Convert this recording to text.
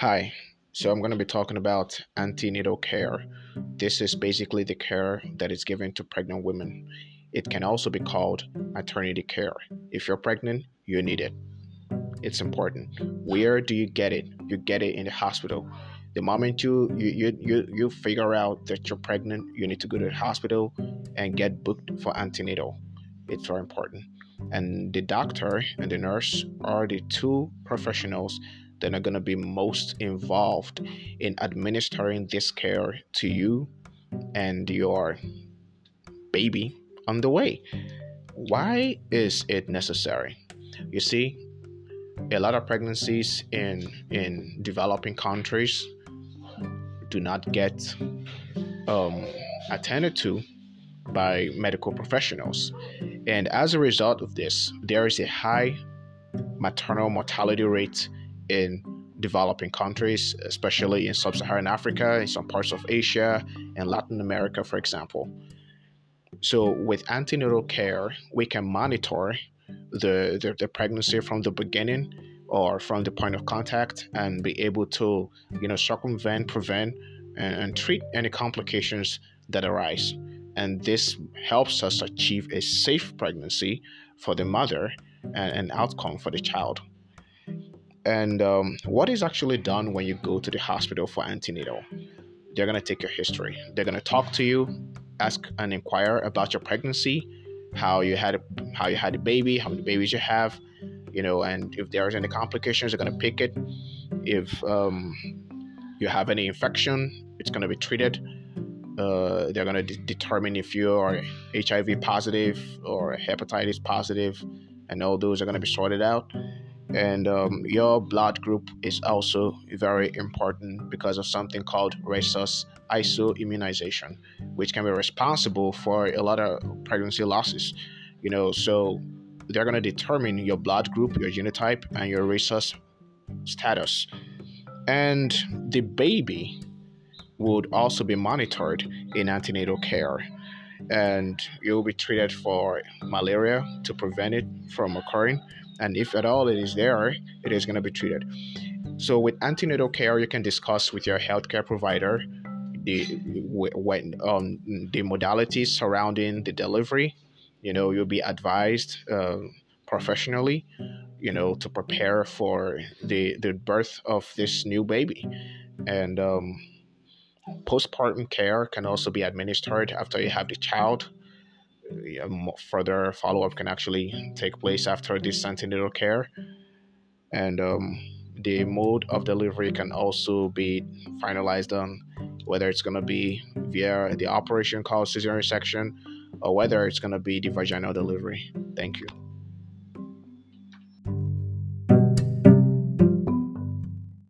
Hi, so I'm going to be talking about antenatal care. This is basically the care that is given to pregnant women. It can also be called maternity care. If you're pregnant, you need it. It's important. Where do you get it? You get it in the hospital. The moment you you you you figure out that you're pregnant, you need to go to the hospital and get booked for antenatal. It's very important. And the doctor and the nurse are the two professionals that are going to be most involved in administering this care to you and your baby on the way. Why is it necessary? You see, a lot of pregnancies in in developing countries do not get um, attended to by medical professionals, and as a result of this, there is a high maternal mortality rate in developing countries, especially in sub Saharan Africa, in some parts of Asia, and Latin America, for example. So, with antenatal care, we can monitor the, the, the, pregnancy from the beginning or from the point of contact and be able to, you know, circumvent, prevent, and, and treat any complications that arise. And this helps us achieve a safe pregnancy for the mother and an outcome for the child. And um, what is actually done when you go to the hospital for antenatal? They're going to take your history. They're going to talk to you, ask and inquire about your pregnancy, how you had a, how you had a baby, how many babies you have, you know, and if there's any complications, they're going to pick it. If um, you have any infection, it's going to be treated. Uh, they're going to de- determine if you are HIV positive or hepatitis positive, and all those are going to be sorted out and um, your blood group is also very important because of something called rhesus isoimmunization which can be responsible for a lot of pregnancy losses. You know so they're going to determine your blood group your genotype and your rhesus status. And the baby would also be monitored in antenatal care and you'll be treated for malaria to prevent it from occurring and if at all it is there, it is going to be treated. So with antenatal care, you can discuss with your healthcare provider the when um, the modalities surrounding the delivery. You know, you'll be advised uh, professionally, you know, to prepare for the the birth of this new baby, and um, postpartum care can also be administered after you have the child further follow up can actually take place after this antenatal care. And um, the mode of delivery can also be finalized on whether it's going to be via the operation called cesarean section or whether it's going to be the vaginal delivery. Thank you.